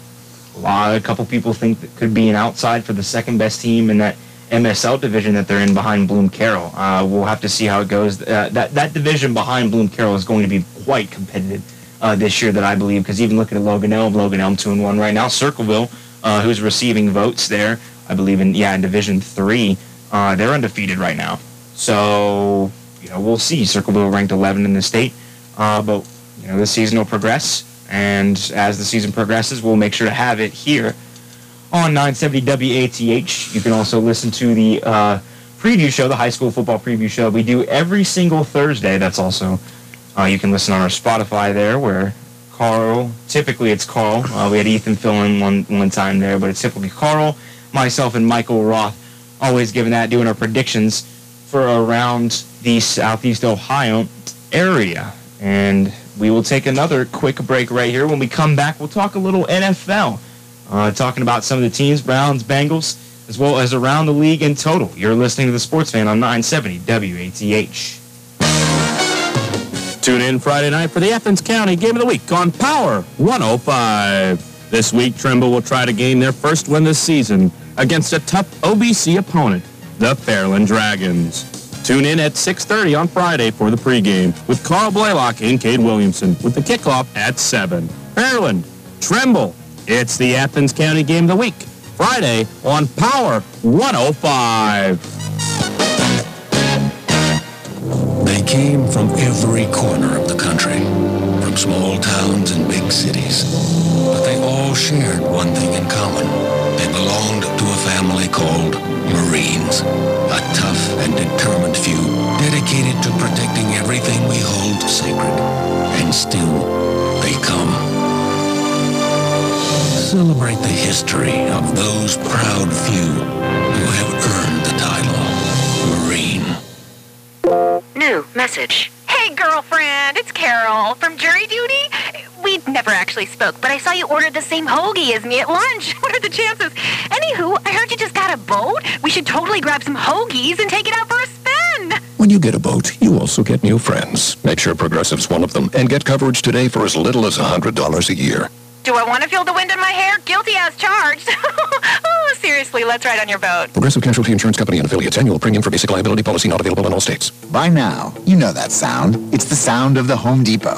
a lot, a couple people think that could be an outside for the second best team in that MSL division that they're in behind Bloom Carroll. Uh, we'll have to see how it goes. Uh, that that division behind Bloom Carroll is going to be quite competitive uh, this year, that I believe. Because even looking at Logan Elm, Logan Elm two and one right now. Circleville, uh, who's receiving votes there, I believe in yeah in Division three, uh, they're undefeated right now. So you know we'll see. Circleville ranked 11 in the state, uh, but you know the season will progress, and as the season progresses, we'll make sure to have it here on 970 WATH. You can also listen to the uh, preview show, the high school football preview show we do every single Thursday. That's also uh, you can listen on our Spotify there, where Carl. Typically, it's Carl. Uh, we had Ethan fill in one one time there, but it's typically Carl, myself, and Michael Roth. Always giving that, doing our predictions for around the Southeast Ohio area. And we will take another quick break right here. When we come back, we'll talk a little NFL, uh, talking about some of the teams, Browns, Bengals, as well as around the league in total. You're listening to the Sports Fan on 970 WATH. Tune in Friday night for the Athens County Game of the Week on Power 105. This week, Trimble will try to gain their first win this season against a tough OBC opponent, the Fairland Dragons. Tune in at 6.30 on Friday for the pregame with Carl Blaylock and Cade Williamson with the kickoff at 7. Fairland, Trimble. it's the Athens County Game of the Week. Friday on Power 105. They came from every corner of the country, from small towns and big cities. But they all shared one thing in common. They belonged to a family called Marines, a tough and determined few dedicated to protecting everything we hold sacred. And still, they come. Celebrate the history of those proud few who have earned the title Marine. New message. Hey, girlfriend, it's Carol from jury duty. We never actually spoke, but I saw you ordered the same hoagie as me at lunch. What are the chances? Anywho, I heard you just got a boat. We should totally grab some hoagies and take it out for a spin. When you get a boat, you also get new friends. Make sure Progressive's one of them and get coverage today for as little as $100 a year. Do I want to feel the wind in my hair? Guilty as charged. oh, seriously, let's ride on your boat. Progressive Casualty Insurance Company and affiliates. Annual premium for basic liability policy not available in all states. By now, you know that sound. It's the sound of the Home Depot.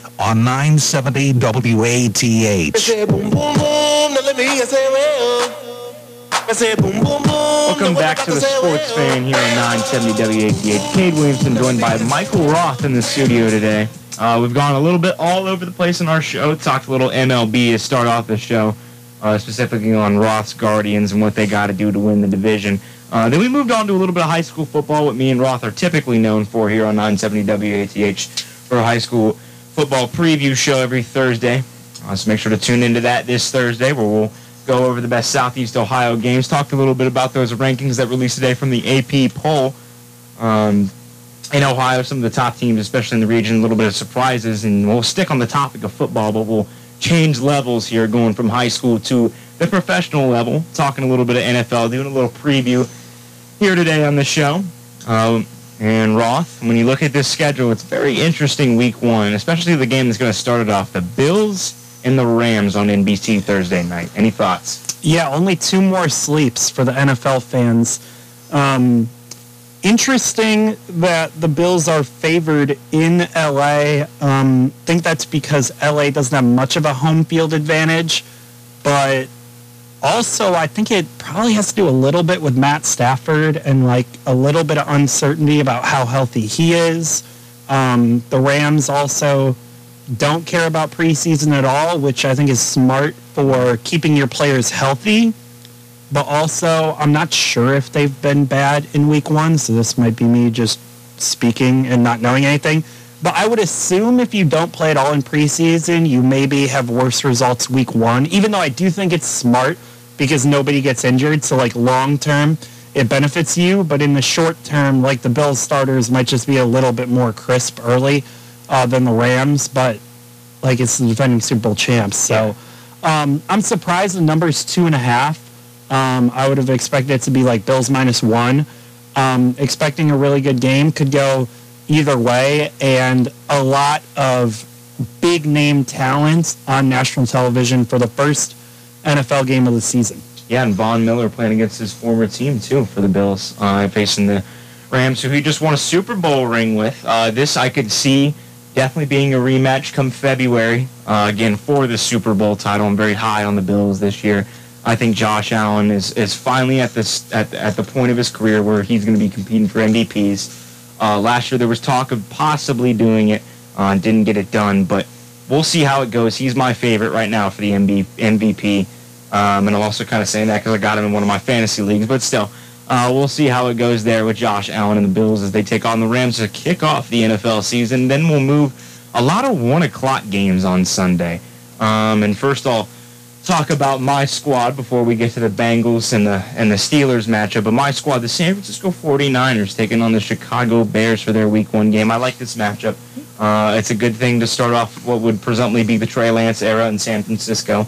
on 970 WATH. Welcome back to the Sports Fan here on 970 WATH. Cade Williamson joined by Michael Roth in the studio today. Uh, we've gone a little bit all over the place in our show. Talked a little MLB to start off the show, uh, specifically on Roth's Guardians and what they got to do to win the division. Uh, then we moved on to a little bit of high school football, what me and Roth are typically known for here on 970 WATH for high school football preview show every Thursday. Uh, so make sure to tune into that this Thursday where we'll go over the best Southeast Ohio games. talk a little bit about those rankings that released today from the AP poll. Um, in Ohio, some of the top teams, especially in the region, a little bit of surprises. And we'll stick on the topic of football, but we'll change levels here, going from high school to the professional level. Talking a little bit of NFL, doing a little preview here today on the show. Um, and Roth, when you look at this schedule, it's very interesting week one, especially the game that's going to start it off. The Bills and the Rams on NBC Thursday night. Any thoughts? Yeah, only two more sleeps for the NFL fans. Um, interesting that the Bills are favored in LA. Um, think that's because LA doesn't have much of a home field advantage, but also I think it probably has to do a little bit with Matt Stafford and like a little bit of uncertainty about how healthy he is. Um, the Rams also don't care about preseason at all, which I think is smart for keeping your players healthy. But also, I'm not sure if they've been bad in week one, so this might be me just speaking and not knowing anything. But I would assume if you don't play at all in preseason, you maybe have worse results week one, even though I do think it's smart because nobody gets injured. So, like, long term, it benefits you. But in the short term, like, the Bills starters might just be a little bit more crisp early uh, than the Rams. But, like, it's the defending Super Bowl champs. So, um, I'm surprised the number's two and a half. Um, I would have expected it to be like Bills minus one. Um, expecting a really good game could go either way, and a lot of big name talent on national television for the first NFL game of the season. Yeah, and Von Miller playing against his former team too for the Bills, uh, facing the Rams, who he just won a Super Bowl ring with. Uh, this I could see definitely being a rematch come February. Uh, again, for the Super Bowl title, I'm very high on the Bills this year. I think Josh Allen is, is finally at this at, at the point of his career where he's going to be competing for MVPs. Uh, last year there was talk of possibly doing it, uh, didn't get it done, but we'll see how it goes. He's my favorite right now for the MB, MVP, um, and I'm also kind of saying that because I got him in one of my fantasy leagues. But still, uh, we'll see how it goes there with Josh Allen and the Bills as they take on the Rams to kick off the NFL season. Then we'll move a lot of one o'clock games on Sunday. Um, and first I'll talk about my squad before we get to the Bengals and the and the Steelers matchup. But my squad, the San Francisco 49ers, taking on the Chicago Bears for their Week One game. I like this matchup. Uh, it's a good thing to start off what would presumably be the Trey Lance era in San Francisco.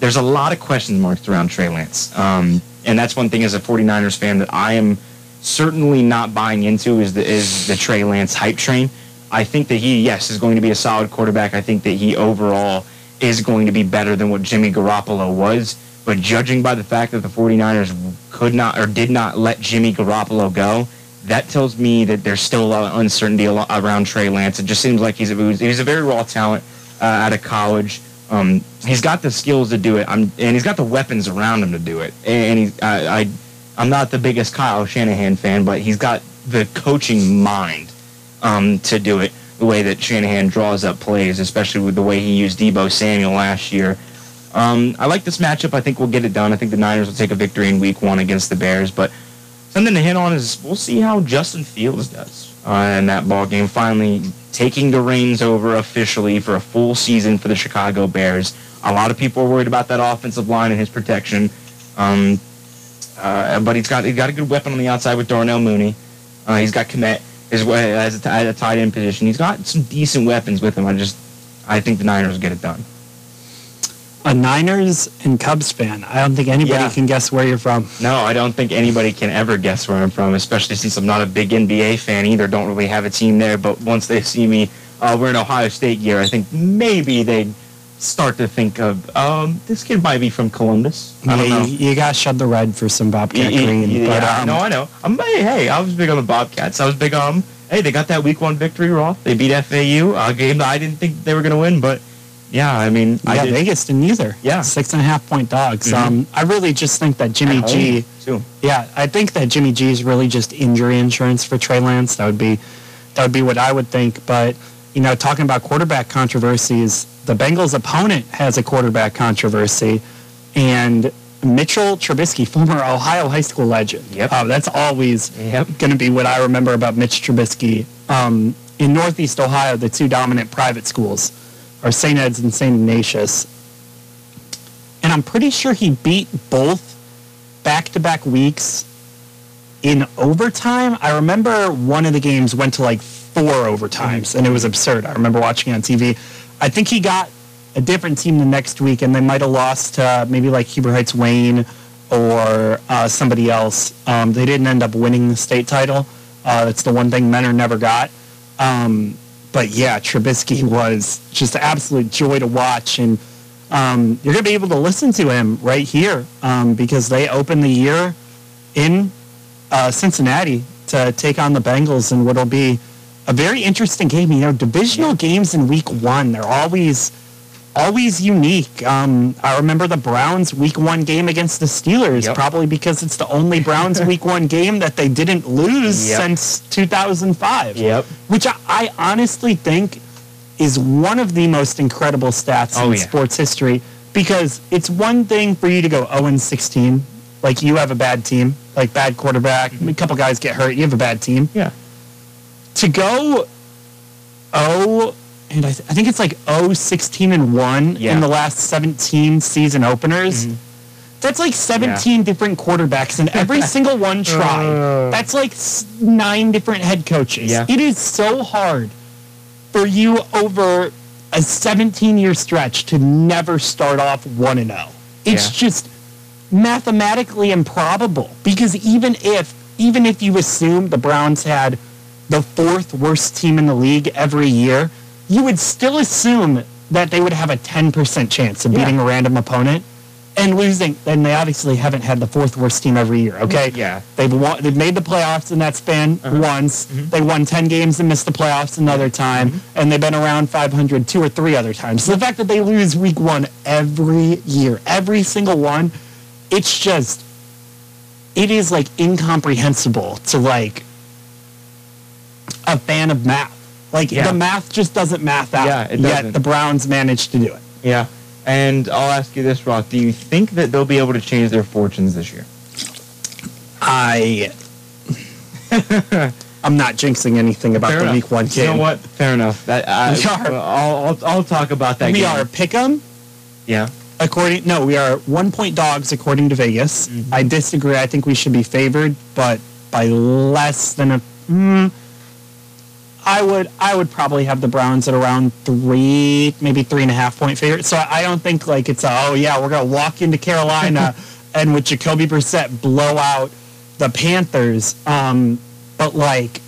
There's a lot of question marks around Trey Lance, um, and that's one thing as a 49ers fan that I am certainly not buying into is the is the Trey Lance hype train. I think that he, yes, is going to be a solid quarterback. I think that he overall is going to be better than what Jimmy Garoppolo was. But judging by the fact that the 49ers could not or did not let Jimmy Garoppolo go, that tells me that there's still a lot of uncertainty around Trey Lance. It just seems like he's a, he's a very raw talent uh, out of college. Um, he's got the skills to do it, I'm, and he's got the weapons around him to do it. And I, I, I'm not the biggest Kyle Shanahan fan, but he's got the coaching mind um, to do it the way that Shanahan draws up plays, especially with the way he used Deebo Samuel last year. Um, I like this matchup. I think we'll get it done. I think the Niners will take a victory in Week One against the Bears. But something to hit on is we'll see how Justin Fields does uh, in that ball game. Finally, taking the reins over officially for a full season for the Chicago Bears. A lot of people are worried about that offensive line and his protection. Um, uh, but he's got he's got a good weapon on the outside with Darnell Mooney. Uh, he's got Kmet as well as a tight end position. He's got some decent weapons with him. I just I think the Niners will get it done. A Niners and Cubs fan. I don't think anybody Yeah. can guess where you're from. No, I don't think anybody can ever guess where I'm from, especially since I'm not a big NBA fan either. Don't really have a team there. But once they see me uh, wearing Ohio State gear, I think maybe they'd start to think of um, this kid might be from Columbus. I don't Yeah, know. You, you got to shed the red for some Bobcat Yeah, Green. but, um, no, I know. I'm hey, hey, I was big on the Bobcats. I was big on. Hey, they got that week one victory, Roth. They beat FAU, a game that I didn't think they were going to win, but yeah, I mean, I yeah, did. Vegas didn't either. Yeah. Six and a half point dogs. Mhm. Um, I really just think that Jimmy G. too. Yeah, I think that Jimmy G is really just injury insurance for Trey Lance. That would be that would be what I would think. But you know, talking about quarterback controversies, the Bengals' opponent has a quarterback controversy, and Mitchell Trubisky, former Ohio high school legend. Yep. Uh, that's always Yep. going to be what I remember about Mitch Trubisky. Um, in Northeast Ohio, the two dominant private schools are St. Ed's and St. Ignatius. And I'm pretty sure he beat both back to back weeks in overtime. I remember one of the games went to like four overtimes, and it was absurd. I remember watching it on TV. I think he got a different team the next week, and they might have lost to maybe like Huber Heights Wayne or uh, somebody else. Um, they didn't end up winning the state title. Uh, that's the one thing Mentor never got. Um, but yeah, Trubisky was just an absolute joy to watch, and um, you're going to be able to listen to him right here um, because they open the year in uh, Cincinnati to take on the Bengals in what'll be a very interesting game. You know, divisional games in Week One they're always always unique. Um, I remember the Browns Week One game against the Steelers, Yep. probably because it's the only Browns Week One game that they didn't lose Yep. since 2005 Yep. which I, I honestly think is one of the most incredible stats Oh, in yeah. sports history because it's one thing for you to go 0 and 16, like you have a bad team, like bad quarterback, a couple guys get hurt, you have a bad team. Yeah. To go 0 and I, th- I think it's like 0 16 and 1 Yeah. in the last 17 season openers. That's like 17 different quarterbacks, and every single one tried. Uh. That's like s- nine different head coaches. Yeah. It is so hard for you over a 17 year stretch to never start off 1 and 0. It's Yeah. just mathematically improbable because even if even if you assume the Browns had the fourth worst team in the league every year, you would still assume that they would have a 10% chance of Yeah. beating a random opponent and losing. And they obviously haven't had the fourth worst team every year. Okay, Yeah. they've won, they've made the playoffs in that span once. Mm-hmm. They won 10 games and missed the playoffs another time, mm-hmm. and they've been around 500 two or three other times. So the fact that they lose week one every year, every single one, it's just it is like incomprehensible to like a fan of math. Like Yeah. the math just doesn't math out. Yeah, it Yet doesn't. the Browns managed to do it. Yeah. And I'll ask you this, Roth. Do you think that they'll be able to change their fortunes this year? I I'm not jinxing anything about Fair the enough. week one game. You know what? Fair enough. That I, We are- I'll, I'll, I'll talk about that. We game. are pick'em Yeah. according no, we are one point dogs according to Vegas. Mm-hmm. I disagree. I think we should be favored, but by less than a. Mm, I would I would probably have the Browns at around three, maybe three and a half point favorite. So I don't think like it's a oh yeah we're gonna walk into Carolina and with Jacoby Brissett blow out the Panthers. Um, but like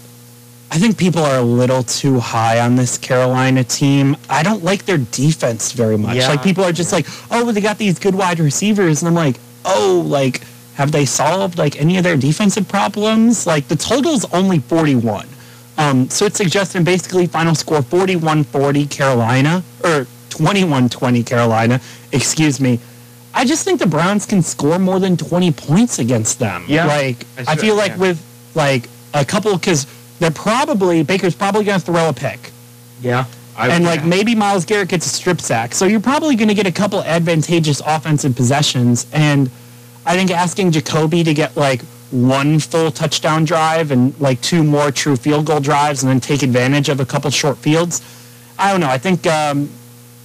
I think people are a little too high on this Carolina team. I don't like their defense very much. Yeah. Like people are just like, oh, they got these good wide receivers, and I'm like, oh, like have they solved like any of their defensive problems? Like the total's only 41. Um, so it's suggesting basically final score 41-40 Carolina or 21-20 Carolina. Excuse me. I just think the Browns can score more than 20 points against them. Yeah. Like I I feel like yeah. with like a couple because they're probably Baker's probably going to throw a pick. Yeah. I, and like yeah. maybe Myles Garrett gets a strip sack. So you're probably going to get a couple advantageous offensive possessions. And I think asking Jacoby to get like one full touchdown drive and like two more true field goal drives and then take advantage of a couple short fields. I don't know. I think um,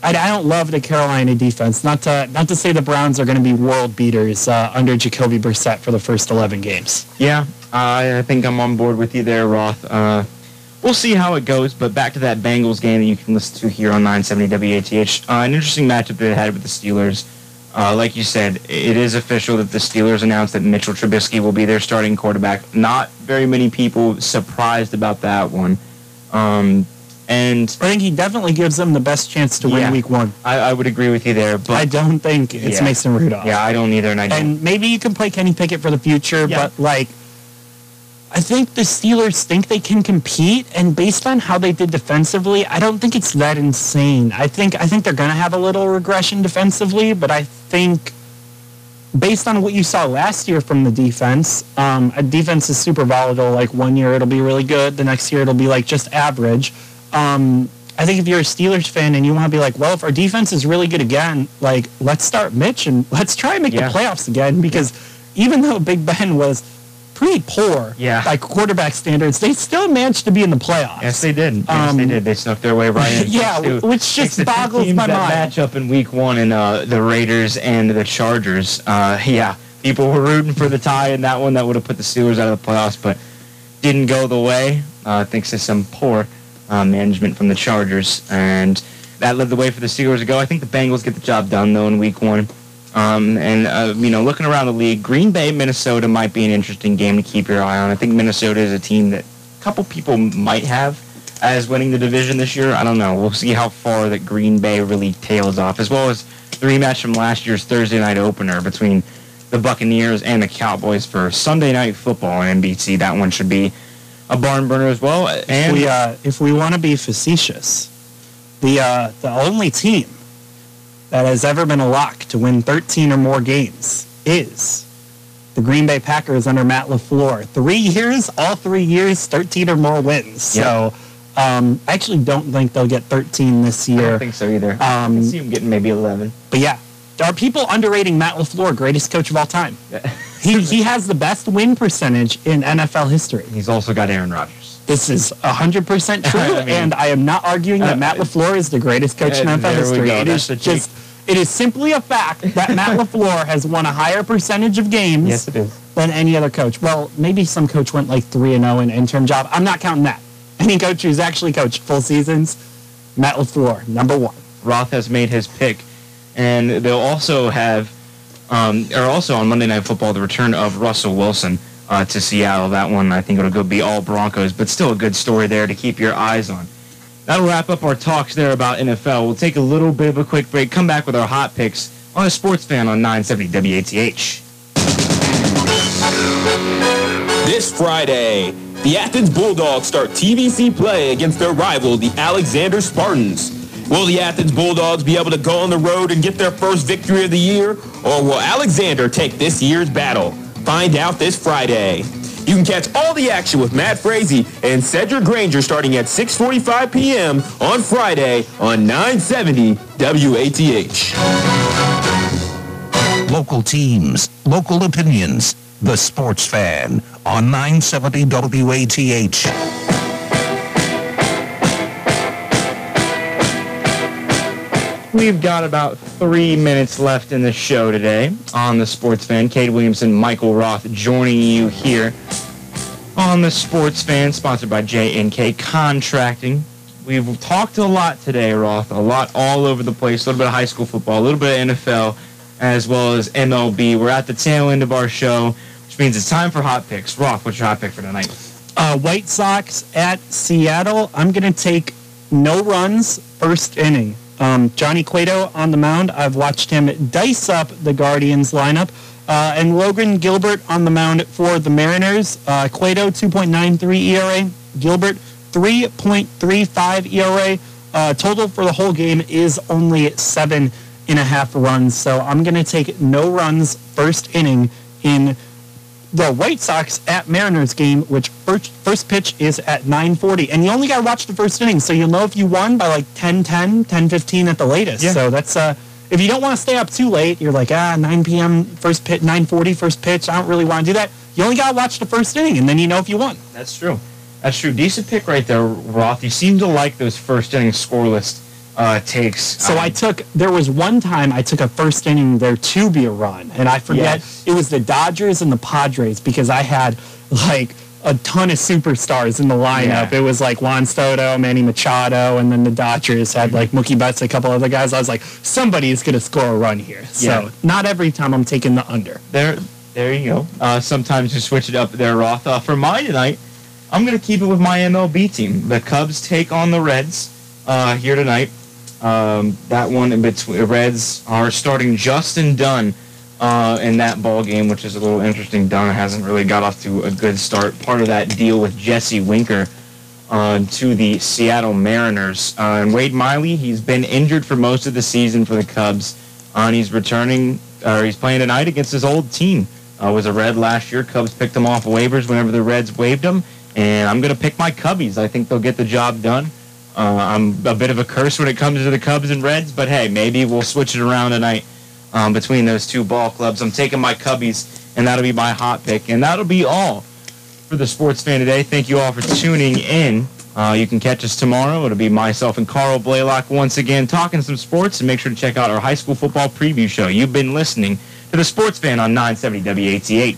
I, I don't love the Carolina defense. Not to not to say the Browns are going to be world beaters uh, under Jacoby Brissett for the first 11 games. Yeah, I I think I'm on board with you there, Roth. Uh, we'll see how it goes, but back to that Bengals game that you can listen to here on 970 WATH. Uh, an interesting matchup they had with the Steelers. Uh, like you said, it is official that the Steelers announced that Mitchell Trubisky will be their starting quarterback. Not very many people surprised about that one. Um, and I think he definitely gives them the best chance to win Yeah. Week One. I, I would agree with you there, but I don't think it's Yeah. Mason Rudolph. yeah, I don't either, and I don't. and maybe you can play Kenny Pickett for the future, Yeah. but like, I think the Steelers think they can compete, and based on how they did defensively, I don't think it's that insane. I think I think they're gonna have a little regression defensively, but I think based on what you saw last year from the defense, um, a defense is super volatile. Like one year it'll be really good, the next year it'll be like just average. Um, I think if you're a Steelers fan and you want to be like, well, if our defense is really good again, like let's start Mitch and let's try and make Yeah. the playoffs again because even though Big Ben was pretty poor Yeah. by quarterback standards, they still managed to be in the playoffs. Yes, they did. Yes, Um, they did. They snuck their way right in. Yeah, to- which just boggles my mind. match up in Week One in uh, the Raiders and the Chargers. Uh, yeah, people were rooting for the tie in that one that would have put the Steelers out of the playoffs, but didn't go the way uh, thanks to some poor uh, management from the Chargers, and that led the way for the Steelers to go. I think the Bengals get the job done though in Week One. Um, and uh, you know, looking around the league, Green Bay, Minnesota might be an interesting game to keep your eye on. I think Minnesota is a team that a couple people might have as winning the division this year. I don't know. We'll see how far that Green Bay really tails off, as well as the rematch from last year's Thursday night opener between the Buccaneers and the Cowboys for Sunday night football on NBC. That one should be a barn burner as well. And we, uh, if we want to be facetious, the uh, the only team that has ever been a lock to win 13 or more games is the Green Bay Packers under Matt LaFleur. Three years, all three years, 13 or more wins. So um, I actually don't think they'll get 13 this year. I don't think so either. I Um, can see them getting maybe 11. But yeah, are people underrating Matt LaFleur, greatest coach of all time? he, he has the best win percentage in NFL history. He's also got Aaron Rodgers. This is 100% true, I mean- and I am not arguing that Uh, Matt LaFleur is the greatest coach in NFL history. It is That's the just, it is simply a fact that Matt LaFleur has won a higher percentage of games Yes, than any other coach. Well, maybe some coach went like 3 and 0 in interim job. I'm not counting that. Any coach who's actually coached full seasons, Matt LaFleur, number one. Roth has made his pick, and they'll also have, um, or also on Monday Night Football, the return of Russell Wilson uh, to Seattle. That one I think it'll go be all Broncos, but still a good story there to keep your eyes on. That'll wrap up our talks there about NFL. We'll take a little bit of a quick break, come back with our hot picks on a sports fan on 970 WATH. This Friday, the Athens Bulldogs start TVC play against their rival, the Alexander Spartans. Will the Athens Bulldogs be able to go on the road and get their first victory of the year, or will Alexander take this year's battle? Find out this Friday. You can catch all the action with Matt Frazee and Cedric Granger starting at 6.45 p.m. on Friday on 970 WATH. Local teams, local opinions. The Sports Fan on 970 WATH. We've got about three minutes left in the show today on the Sports Fan. Cade Williamson, Michael Roth joining you here on the Sports Fan, sponsored by J&K Contracting. We've talked a lot today, Roth, a lot all over the place, a little bit of high school football, a little bit of NFL, as well as MLB. We're at the tail end of our show, which means it's time for hot picks. Roth, what's your hot pick for tonight? Uh, White Sox at Seattle. I'm going to take no runs first inning. Um, Johnny Cueto on the mound. I've watched him dice up the Guardians lineup. Uh, and Logan Gilbert on the mound for the Mariners. Uh, Cueto 2.93 ERA. Gilbert 3.35 ERA. Uh, total for the whole game is only seven and a half runs. So I'm going to take no runs first inning in the White Sox at Mariners game, which first, first pitch is at 9:40, and you only got to watch the first inning, so you'll know if you won by like 10-10, 10-15 at the latest. Yeah. So that's uh, if you don't want to stay up too late, you're like ah 9 p.m. first pitch, 9:40 first pitch. I don't really want to do that. You only got to watch the first inning, and then you know if you won. That's true. That's true. Decent pick right there, Roth. You seem to like those first inning scoreless uh, takes. So I took there was one time I took a first inning there to be a run, and I forget Yes. it was the Dodgers and the Padres because I had like a ton of superstars in the lineup. Yeah. It was like Juan Soto, Manny Machado, and then the Dodgers had like Mookie Betts, a couple other guys. I was like, somebody's gonna score a run here. So not every time I'm taking the under. There, there you go. Uh, sometimes you switch it up there, Roth. Uh, for mine tonight, I'm to keep it with my MLB team. The Cubs take on the Reds uh, here tonight. Um, that one in between Reds are starting Justin Dunn uh, in that ball game, which is a little interesting. Dunn hasn't really got off to a good start. Part of that deal with Jesse Winker uh, to the Seattle Mariners. Uh, and Wade Miley, he's been injured for most of the season for the Cubs, uh, and he's returning, or he's playing tonight against his old team. Uh, was a Red last year. Cubs picked him off waivers whenever the Reds waived him, and I'm going to pick my Cubbies. I think they'll get the job done. Uh, I'm a bit of a curse when it comes to the Cubs and Reds, but hey, maybe we'll switch it around tonight um, between those two ball clubs. I'm taking my Cubbies, and that'll be my hot pick, and that'll be all for the sports fan today. Thank you all for tuning in. Uh, you can catch us tomorrow. It'll be myself and Carl Blaylock once again talking some sports, and make sure to check out our high school football preview show. You've been listening to the Sports Fan on 970 WATH.